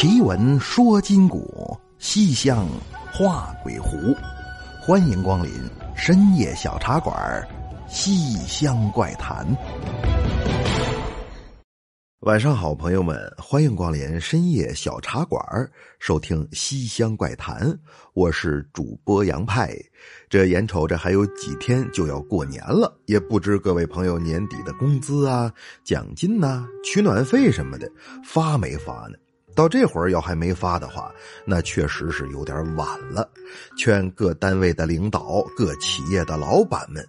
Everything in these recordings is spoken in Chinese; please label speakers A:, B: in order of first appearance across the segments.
A: 奇闻说今古，西厢画鬼狐。欢迎光临深夜小茶馆《西厢怪谈》。晚上好，朋友们，欢迎光临深夜小茶馆，收听《西厢怪谈》。我是主播杨派。这眼瞅着还有几天就要过年了，也不知各位朋友年底的工资啊、奖金呐、取暖费什么的发没发呢？到这会儿要还没发的话，那确实是有点晚了。劝各单位的领导、各企业的老板们，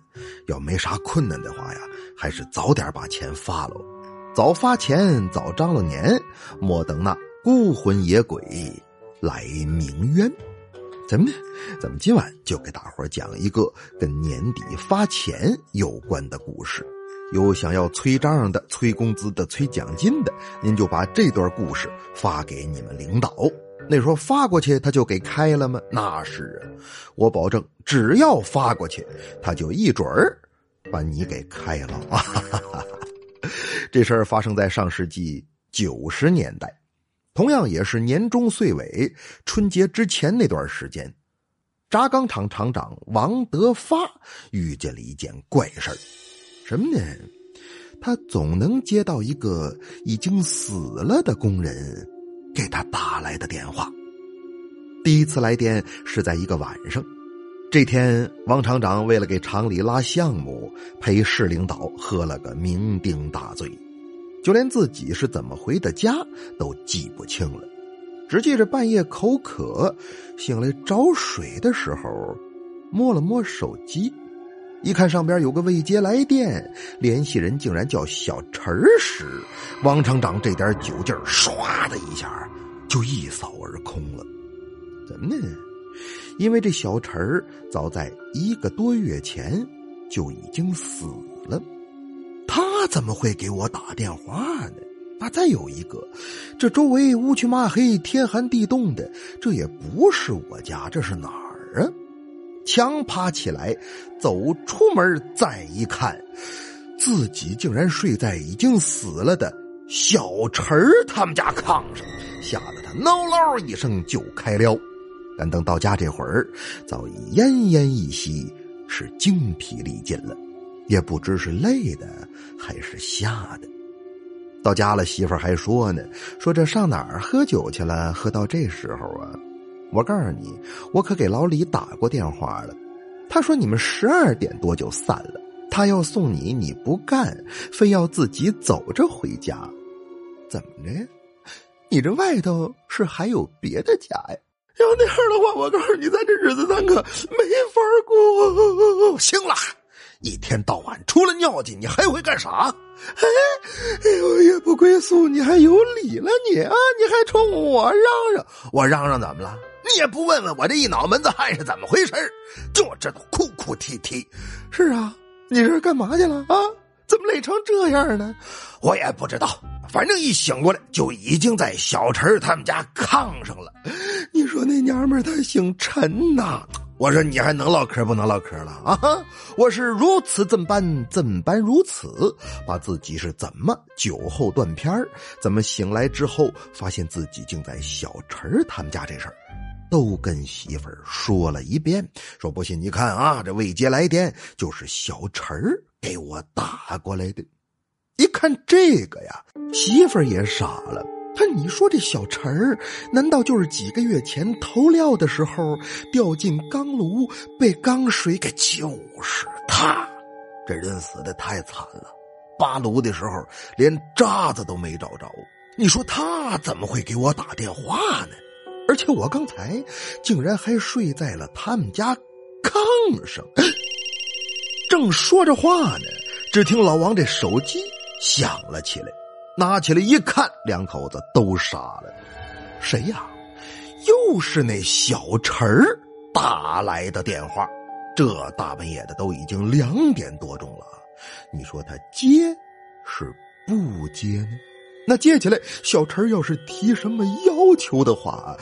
A: 要没啥困难的话呀，还是早点把钱发喽。早发钱早张了年，莫等那孤魂野鬼来鸣冤。怎么呢？咱们今晚就给大伙讲一个跟年底发钱有关的故事。有想要催账的、催工资的、催奖金的，您就把这段故事发给你们领导。那时候发过去，他就给开了吗？那是啊，我保证，只要发过去，他就一准儿把你给开了啊！这事儿发生在上世纪九十年代，同样也是年终岁尾、春节之前那段时间，轧钢厂厂长王德发遇见了一件怪事儿。什么呢？他总能接到一个已经死了的工人给他打来的电话。第一次来电是在一个晚上。这天，王厂长为了给厂里拉项目，陪市领导喝了个酩酊大醉，就连自己是怎么回的家都记不清了，只记着半夜口渴，醒来找水的时候，摸了摸手机，一看上边有个未接来电，联系人竟然叫小陈儿时，王厂长这点酒劲儿唰的一下就一扫而空了。怎么呢？因为这小陈儿早在一个多月前就已经死了，他怎么会给我打电话呢？那再有一个，这周围乌漆嘛黑、天寒地冻的，这也不是我家，这是哪儿啊？强爬起来，走出门，再一看，自己竟然睡在已经死了的小陈他们家炕上，吓得他嗷嗷一声就开撩。但等到家这会儿，早已奄奄一息，是精疲力尽了，也不知是累的还是吓的。到家了，媳妇儿还说呢：“说这上哪儿喝酒去了？喝到这时候啊！”我告诉你，我可给老李打过电话了，他说你们十二点多就散了，他要送你，你不干，非要自己走着回家，怎么着？你这外头是还有别的家呀？要那样的话，我告诉你，咱这日子咱可没法过。行了，一天到晚除了尿急，你还会干啥？哎，哎呦，夜不归宿，你还有理了你啊？你还冲我嚷嚷？我嚷嚷怎么了？你也不问问我这一脑门子汗是怎么回事就知道哭哭啼啼。是啊，你这是干嘛去了啊？怎么累成这样呢？我也不知道。反正一醒过来，就已经在小陈他们家炕上了。你说那娘们她姓陈呐？我说你还能唠嗑不能唠嗑了啊？我是如此怎般怎般如此，把自己是怎么酒后断片怎么醒来之后发现自己竟在小陈他们家这事儿，都跟媳妇儿说了一遍。说不信你看啊，这未接来电就是小陈给我打过来的。一看这个呀，媳妇儿也傻了。他你说这小陈儿，难道就是几个月前投料的时候掉进钢炉，被钢水给就是他？这人死的太惨了，扒炉的时候连渣子都没找着。你说他怎么会给我打电话呢？而且我刚才竟然还睡在了他们家炕上。正说着话呢，只听老王这手机。响了起来，拿起来一看，两口子都傻了。谁呀？又是那小陈儿打来的电话。这大半夜的都已经两点多钟了，你说他接是不接呢？那接起来，小陈要是提什么要求的话，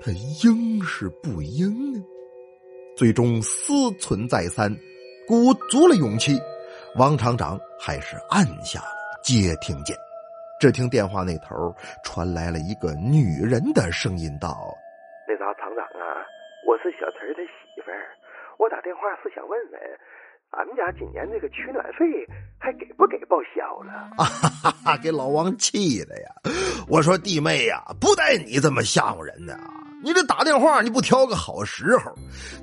A: 他应是不应呢？最终思忖再三，鼓足了勇气，王厂长还是按下了。接听键，只听电话那头传来了一个女人的声音道：“
B: 那啥，厂长啊，我是小陈的媳妇儿，我打电话是想问问，俺们家今年这个取暖费还给不给报销了？”
A: 啊哈哈！给老王气的呀！我说弟妹呀，不带你这么吓唬人的啊！你这打电话你不挑个好时候？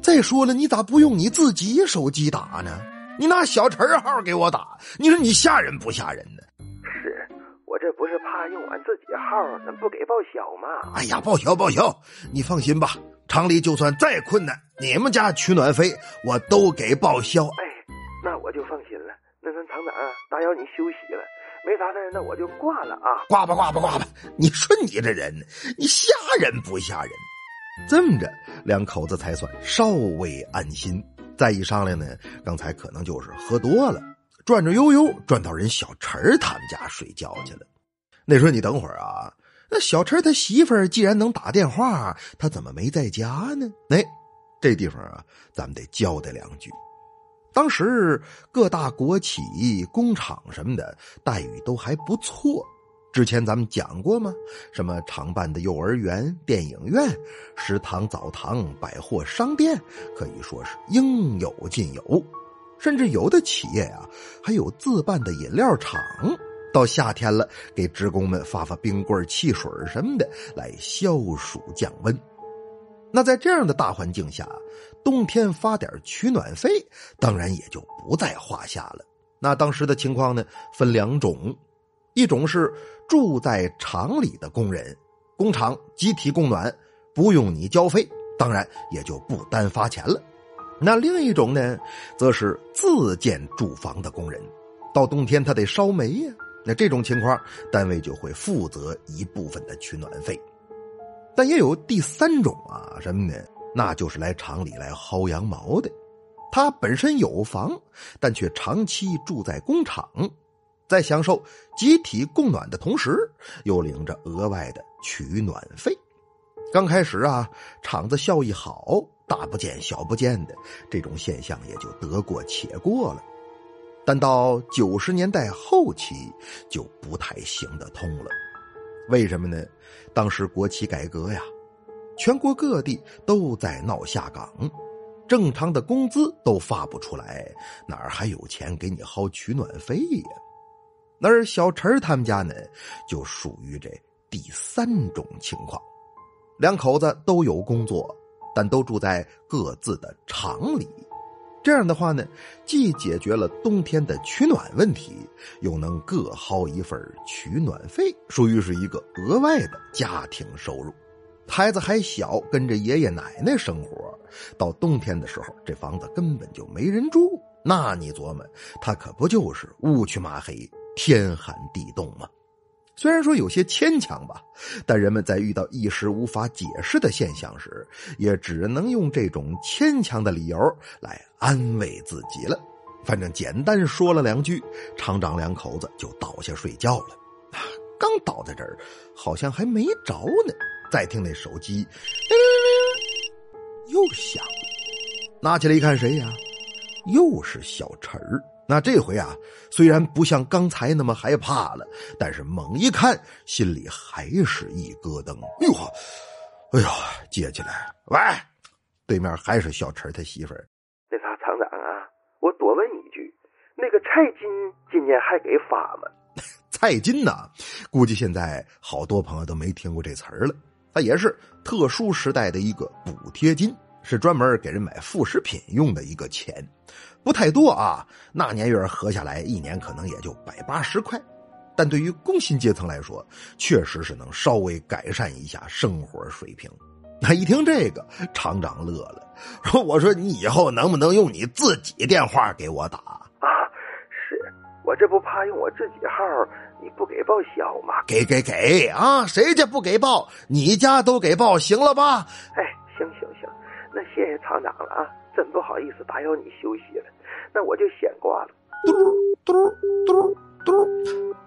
A: 再说了，你咋不用你自己手机打呢？你拿小陈号给我打，你说你吓人不吓人呢？
B: 是我这不是怕用俺自己号，能不给报销吗？
A: 哎呀，报销报销！你放心吧，厂里就算再困难，你们家取暖费我都给报销。
B: 哎，打扰你休息了，没啥事那我就挂了啊！
A: 挂吧挂吧挂吧！你说你这人，你吓人不吓人？这么着，两口子才算稍微安心。再一商量呢，刚才可能就是喝多了，转转悠悠转到人小陈他们家睡觉去了。那说你等会儿啊，那小陈他媳妇儿既然能打电话，他怎么没在家呢？哎，这地方啊，咱们得交代两句。当时各大国企、工厂什么的待遇都还不错。之前咱们讲过吗？什么厂办的幼儿园、电影院、食堂、澡堂、百货商店，可以说是应有尽有。甚至有的企业啊，还有自办的饮料厂。到夏天了，给职工们发发冰棍、汽水什么的，来消暑降温。那在这样的大环境下，冬天发点取暖费，当然也就不在话下了。那当时的情况呢，分两种。一种是住在厂里的工人，工厂集体供暖，不用你交费，当然也就不单发钱了。那另一种呢，则是自建住房的工人，到冬天他得烧煤呀。那这种情况，单位就会负责一部分的取暖费。但也有第三种啊，什么呢？那就是来厂里来薅羊毛的，他本身有房，但却长期住在工厂。在享受集体供暖的同时，又领着额外的取暖费。刚开始啊，厂子效益好，大不见小不见的这种现象也就得过且过了。但到九十年代后期，就不太行得通了。为什么呢？当时国企改革呀，全国各地都在闹下岗，正常的工资都发不出来，哪儿还有钱给你薅取暖费呀？而小陈他们家呢，就属于这第三种情况，两口子都有工作，但都住在各自的厂里。这样的话呢，既解决了冬天的取暖问题，又能各薅一份取暖费，属于是一个额外的家庭收入。孩子还小，跟着爷爷奶奶生活，到冬天的时候，这房子根本就没人住。那你琢磨，他可不就是乌黢麻黑？天寒地冻吗，虽然说有些牵强吧，但人们在遇到一时无法解释的现象时，也只能用这种牵强的理由来安慰自己了。反正简单说了两句，厂长两口子就倒下睡觉了。刚倒在这儿，好像还没着呢。再听那手机，又响了，拿起来一看，谁呀？又是小陈儿。那这回啊，虽然不像刚才那么害怕了，但是猛一看，心里还是一咯噔。哎呦，哎呦，接起来，喂，对面还是小陈他媳妇儿。
B: 那啥，厂长啊，我多问一句，那个菜金今年还给发吗？
A: 菜金呐，估计现在好多朋友都没听过这词儿了。它也是特殊时代的一个补贴金，是专门给人买副食品用的一个钱。不太多啊，那年月合下来，一年可能也就百八十块，但对于工薪阶层来说，确实是能稍微改善一下生活水平。那 一听这个，厂长乐了，说：“我说你以后能不能用你自己电话给我打
B: 啊？是我这不怕用我自己号，你不给报销吗？
A: 给给给啊！谁家不给报？你家都给报，行了吧？
B: 哎，行行行，那谢谢厂长了啊。”真不好意思打扰你休息了，那我就先挂了。嘟嘟
A: 嘟嘟，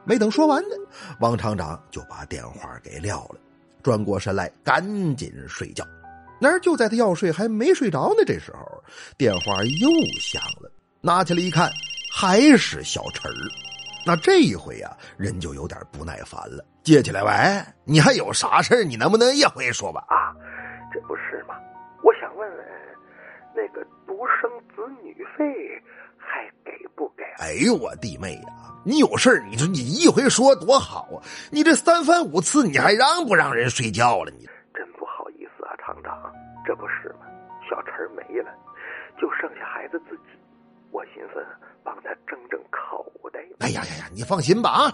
A: 没等说完呢，王厂长就把电话给撂了，转过身来赶紧睡觉。然而就在他要睡还没睡着呢，这时候电话又响了，拿起来一看，还是小陈儿。那这一回啊，人就有点不耐烦了，接起来喂，你还有啥事你能不能一回说吧？
B: 啊，那个独生子女费还给不给？
A: 哎呦我弟妹呀！你有事你说你一回说多好啊！你这三番五次，你还让不让人睡觉了？你
B: 真不好意思啊，厂长，这不是吗？小陈没了，就剩下孩子自己，我寻思帮他挣挣口袋。
A: 哎呀呀呀！你放心吧啊，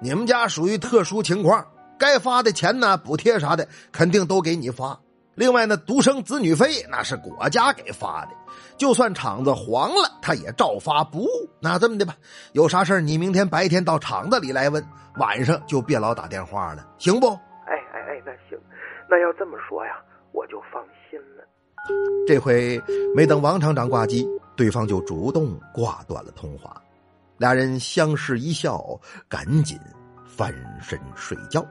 A: 你们家属于特殊情况，该发的钱呢，补贴啥的，肯定都给你发。另外呢，独生子女费那是国家给发的，就算厂子黄了，他也照发不误。那这么的吧，有啥事你明天白天到厂子里来问，晚上就别老打电话了，行不？
B: 哎哎哎，那行，那要这么说呀，我就放心了。
A: 这回没等王厂长挂机，对方就主动挂断了通话，俩人相视一笑，赶紧翻身睡觉。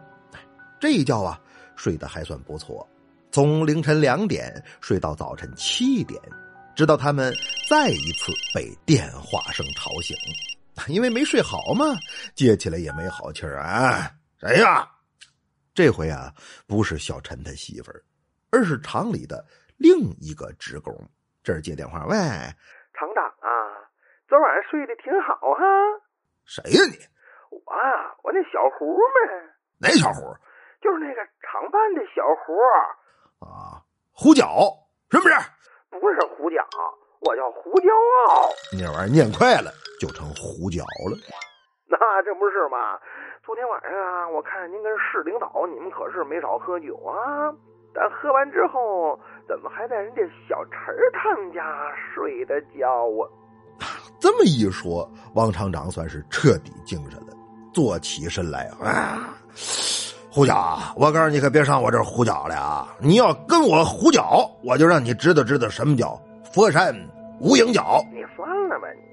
A: 这一觉啊，睡得还算不错。从凌晨两点睡到早晨七点，直到他们再一次被电话声吵醒，因为没睡好嘛，接起来也没好气儿啊。谁呀？这回啊，不是小陈他媳妇儿，而是厂里的另一个职工。这儿接电话，喂，
B: 厂长啊，昨晚上睡得挺好哈。
A: 谁呀你？
B: 我啊，我那小胡呗。
A: 哪小胡？
B: 就是那个厂办的小胡。
A: 啊，胡搅是不是？
B: 不是胡搅，我叫胡骄傲。
A: 那玩意儿念快了就成胡搅了。
B: 那这不是吗？昨天晚上啊，我看您跟市领导你们可是没少喝酒啊。但喝完之后，怎么还在人家小陈他们家睡的觉啊？
A: 这么一说，王厂长算是彻底精神了，坐起身来啊。胡搅，我告诉你，可别上我这胡搅了啊！你要跟我胡搅，我就让你知道知道什么叫佛山无影脚。
B: 你算了吧，你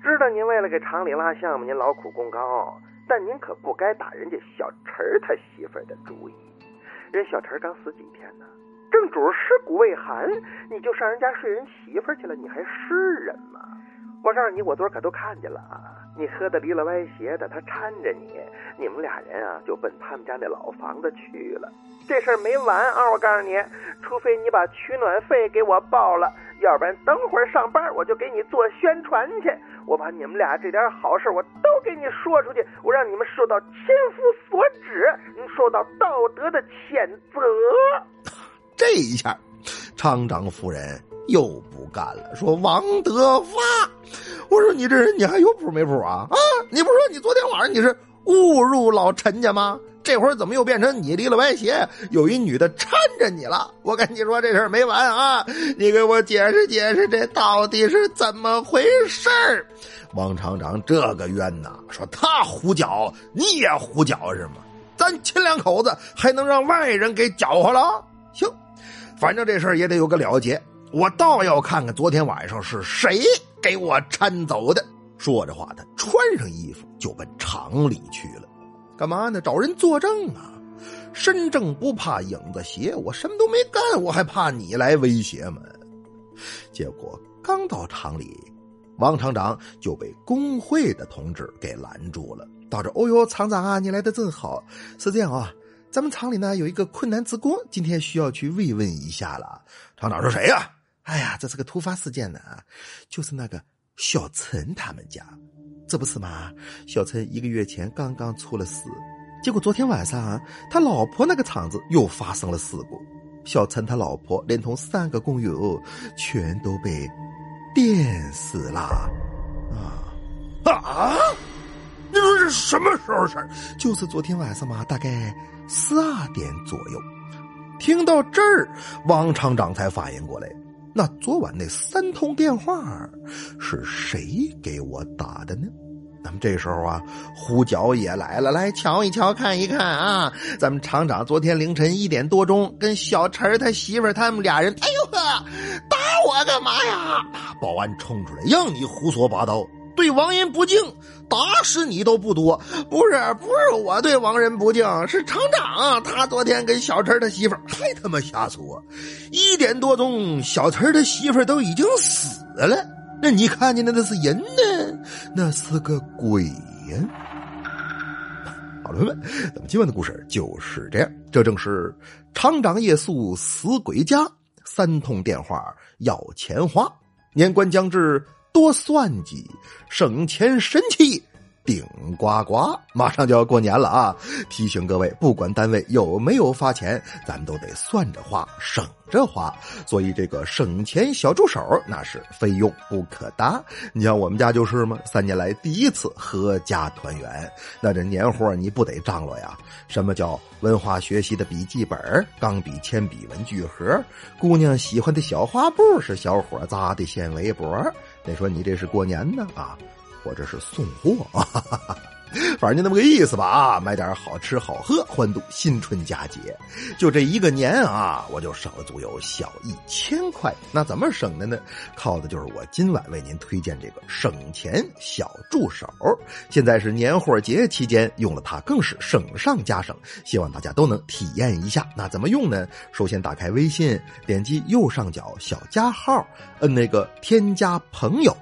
B: 知道您为了给厂里拉项目，您劳苦功高，但您可不该打人家小陈他媳妇的主意。人小陈刚死几天呢，正主尸骨未寒，你就上人家睡人媳妇去了，你还是人吗？我告诉你，我昨儿可都看见了啊！你喝的离了歪斜的，他搀着你，你们俩人啊就奔他们家那老房子去了。这事儿没完啊！我告诉你，除非你把取暖费给我报了，要不然等会儿上班我就给你做宣传去。我把你们俩这点好事我都给你说出去，我让你们受到千夫所指，受到道德的谴责。
A: 这一下，厂长夫人又不干了，说：“王德发。”我说你这人你还有谱没谱啊？啊，你不说你昨天晚上你是误入老陈家吗？这会儿怎么又变成你离了歪斜，有一女的搀着你了？我跟你说这事儿没完啊！你给我解释解释，这到底是怎么回事？王厂长这个冤呐，说他胡搅，你也胡搅是吗？咱亲两口子还能让外人给搅和了？行，反正这事儿也得有个了结。我倒要看看昨天晚上是谁。给我搀走的。说着话，他穿上衣服就奔厂里去了。干嘛呢？找人作证啊！身正不怕影子斜，我什么都没干，我还怕你来威胁吗？结果刚到厂里，王厂长就被工会的同志给拦住了。到这，哦呦，厂长啊，你来的正好。是这样啊，咱们厂里呢有一个困难职工，今天需要去慰问一下了。厂长说谁呀？哎呀，这是个突发事件呢，就是那个小陈他们家，这不是吗？小陈一个月前刚刚出了事，结果昨天晚上他老婆那个厂子又发生了事故，小陈他老婆连同三个工友全都被电死了。啊啊！你说是什么时候事儿？就是昨天晚上嘛，大概十二点左右。听到这儿，王厂长才反应过来。那昨晚那三通电话是谁给我打的呢？那么这时候啊，胡搅也来了，来瞧一瞧，看一看啊！咱们厂长昨天凌晨一点多钟跟小陈他媳妇他们俩人，哎呦呵，打我干嘛呀？保安冲出来，让你胡说八道。对王人不敬，打死你都不多。不是，不是我对王人不敬，是厂长他昨天跟小陈的媳妇还他妈瞎说。一点多钟，小陈的媳妇都已经死了。那你看见的那是人呢？那是个鬼。呀。好了，朋友们，咱们今晚的故事就是这样。这正是厂长夜宿死鬼家，三通电话要钱花，年关将至多算计，省钱神器。顶呱呱，马上就要过年了啊！提醒各位，不管单位有没有发钱，咱都得算着花，省着花。所以这个省钱小助手那是非用不可搭。你像我们家就是嘛，三年来第一次合家团圆，那这年货你不得张罗呀？什么叫文化学习的笔记本、钢笔、铅笔、文具盒？姑娘喜欢的小花布是小伙扎的纤维脖？得说你这是过年呢啊！或者是送货啊，反正就那么个意思吧啊！买点好吃好喝，欢度新春佳节。就这一个年啊，我就省了足有小一千块。那怎么省的呢？靠的就是我今晚为您推荐这个省钱小助手。现在是年货节期间，用了它更是省上加省。希望大家都能体验一下。那怎么用呢？首先打开微信，点击右上角小加号，摁那个添加朋友，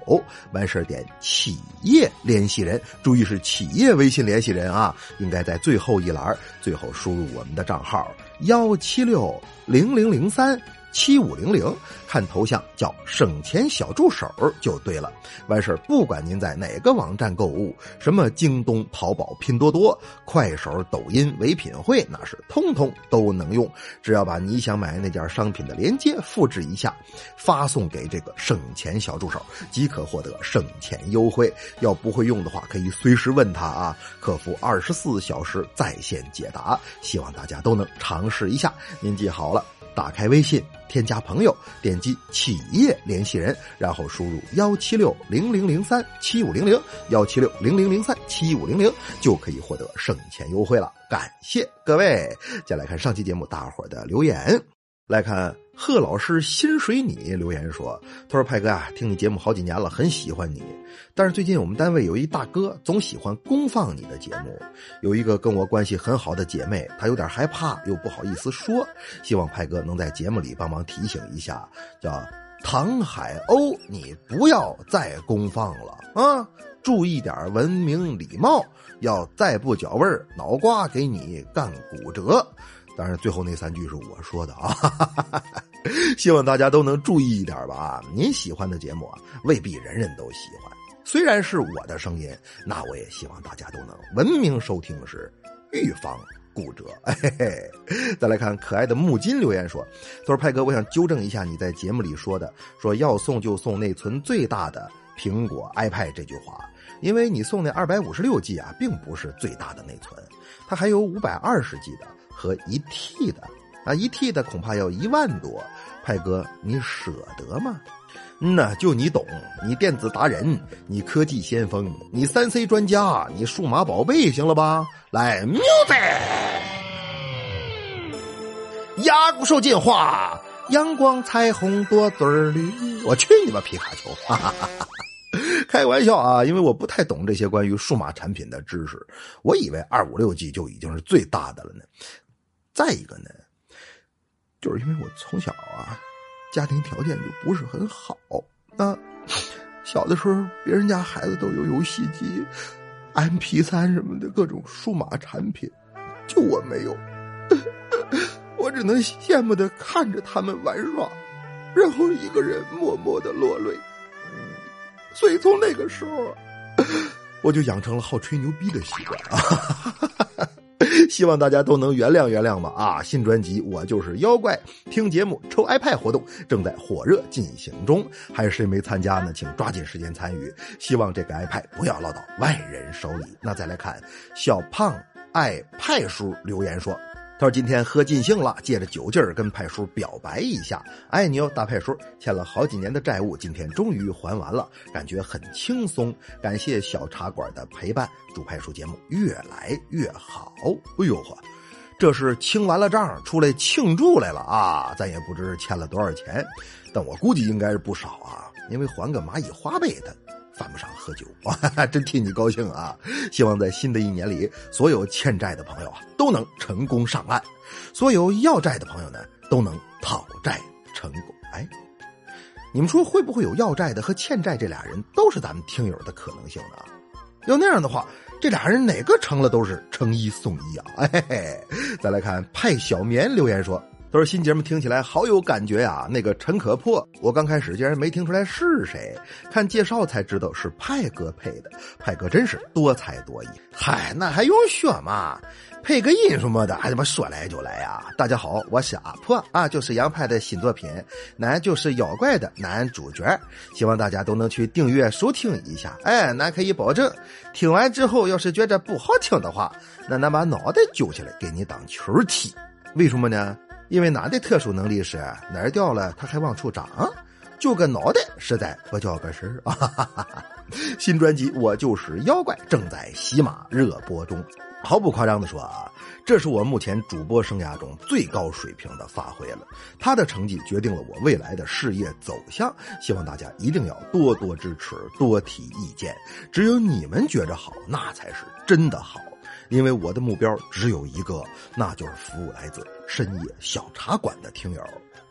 A: 完事点企业联系人，注意是企业业微信联系人啊，应该在最后一栏，最后输入我们的账号幺七六零零零三。七五零零，看头像叫省钱小助手就对了。完事儿，不管您在哪个网站购物，什么京东、淘宝、拼多多、快手、抖音、唯品会，那是通通都能用。只要把你想买那件商品的链接复制一下，发送给这个省钱小助手，即可获得省钱优惠。要不会用的话，可以随时问他啊，客服二十四小时在线解答。希望大家都能尝试一下。您记好了。打开微信，添加朋友，点击企业联系人，然后输入幺七六零零零三七五零零幺七六零零零三七五零零，就可以获得省钱优惠了。感谢各位！再来看上期节目大伙的留言，来看。贺老师心水你留言说：“他说派哥啊，听你节目好几年了，很喜欢你。但是最近我们单位有一大哥总喜欢公放你的节目，有一个跟我关系很好的姐妹，她有点害怕又不好意思说，希望派哥能在节目里帮忙提醒一下，叫唐海鸥，你不要再公放了啊，注意点文明礼貌，要再不脚味儿，脑瓜给你干骨折。”当然，最后那三句是我说的啊，哈哈哈哈 希望大家都能注意一点吧。您喜欢的节目啊，未必人人都喜欢。虽然是我的声音，那我也希望大家都能文明收听，是预防骨折。嘿嘿。再来看可爱的木金留言说：“他说派哥，我想纠正一下你在节目里说的，说要送就送内存最大的苹果 iPad 这句话，因为你送那二百五十六 G 啊，并不是最大的内存，它还有五百二十 G 的。”和一 T 的啊，一 T 的恐怕要一万多，派哥你舍得吗？嗯呐，就你懂，你电子达人，你科技先锋，你三 C 专家，你数码宝贝，行了吧？来，music，牙骨兽进化，阳光彩虹多嘴绿，我去你妈皮卡丘！哈哈哈哈开玩笑啊，因为我不太懂这些关于数码产品的知识，我以为二五六 G 就已经是最大的了呢。再一个呢，就是因为我从小啊，家庭条件就不是很好啊。小的时候，别人家孩子都有游戏机、M P 三什么的各种数码产品，就我没有。我只能羡慕的看着他们玩耍，然后一个人默默的落泪。所以从那个时候，我就养成了好吹牛逼的习惯啊。希望大家都能原谅原谅吧啊！新专辑《我就是妖怪》，听节目抽 iPad 活动正在火热进行中，还有谁没参加呢？请抓紧时间参与。希望这个 iPad 不要落到外人手里。那再来看小胖爱派叔留言说。他说：“今天喝尽兴了，借着酒劲儿跟派叔表白一下，爱你哦，大派叔！欠了好几年的债务，今天终于还完了，感觉很轻松。感谢小茶馆的陪伴，祝派叔节目越来越好。哎呦呵，这是清完了账出来庆祝来了啊！咱也不知欠了多少钱，但我估计应该是不少啊，因为还个蚂蚁花呗的。”犯不上喝酒，哈哈 真替你高兴啊！希望在新的一年里，所有欠债的朋友啊都能成功上岸，所有要债的朋友呢都能讨债成功。哎，你们说会不会有要债的和欠债这俩人都是咱们听友的可能性呢？要那样的话，这俩人哪个成了都是成一送一啊！哎嘿，再来看派小棉留言说。都是新节目，听起来好有感觉呀！那个陈可破，我刚开始竟然没听出来是谁，看介绍才知道是派哥配的。派哥真是多才多艺，嗨，那还用说吗？配个音什么的，还他妈说来就来呀！大家好，我是阿破啊，就是杨派的新作品，那就是妖怪的男主角，希望大家都能去订阅收听一下。哎，那可以保证，听完之后要是觉得不好听的话，那那把脑袋揪起来给你当球踢。为什么呢？因为男的特殊能力是哪儿掉了他还往出长，就个脑袋实在不叫个事儿啊！新专辑《我就是妖怪》正在喜马热播中，毫不夸张的说啊，这是我目前主播生涯中最高水平的发挥了。他的成绩决定了我未来的事业走向，希望大家一定要多多支持，多提意见。只有你们觉着好，那才是真的好。因为我的目标只有一个，那就是服务来自深夜小茶馆的听友，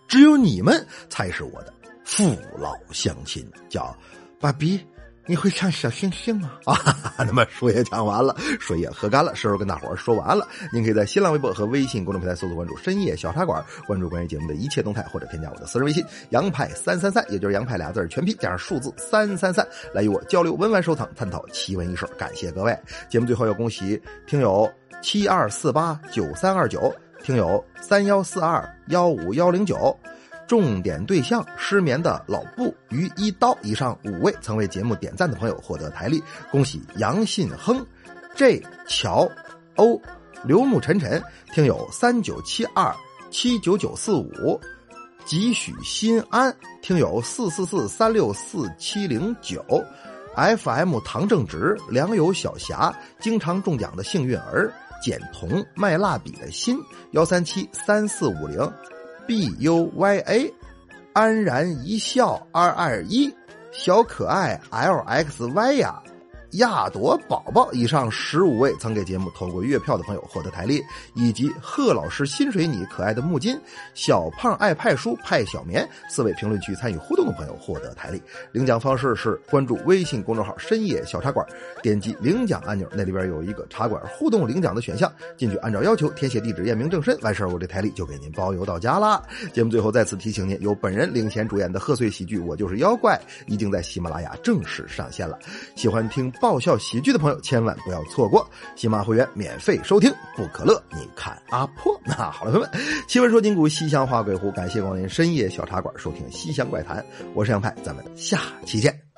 A: 只有你们才是我的父老乡亲。叫爸比。你会唱小星星吗？啊，那么书也讲完了，水也喝干了，时候跟大伙儿说完了。您可以在新浪微博和微信公众平台搜索关注“深夜小茶馆”，关注关于节目的一切动态，或者添加我的私人微信“杨派三三三”，也就是“杨派”俩字全拼加上数字三三三，来与我交流、温玩、收藏、探讨奇闻异事。感谢各位！节目最后要恭喜听友七二四八九三二九，听友三幺四二幺五幺零九。重点对象：失眠的老布于一刀以上五位曾为节目点赞的朋友获得台历，恭喜杨信亨、J 乔、欧、刘木晨晨听友三九七二七九九四五，吉许心安听友四四四三六四七零九，FM 唐正直良友小霞经常中奖的幸运儿简童卖蜡笔的心幺三七三四五零。B U Y A，安然一笑二二一，小可爱 L X Y 呀。亚朵宝宝以上十五位曾给节目投过月票的朋友获得台历，以及贺老师心水你可爱的木金小胖爱派书派小棉四位评论区参与互动的朋友获得台历。领奖方式是关注微信公众号“深夜小茶馆”，点击领奖按钮，那里边有一个茶馆互动领奖的选项，进去按照要求填写地址、验明正身，完事儿我这台历就给您包邮到家啦。节目最后再次提醒您，由本人领衔主演的贺岁喜剧《我就是妖怪》已经在喜马拉雅正式上线了，喜欢听。爆笑喜剧的朋友千万不要错过，喜马会员免费收听不可乐。你看阿破，那好了，朋友们，奇闻说金古，西厢话鬼狐，感谢光临深夜小茶馆，收听西厢怪谈，我是杨派，咱们下期见。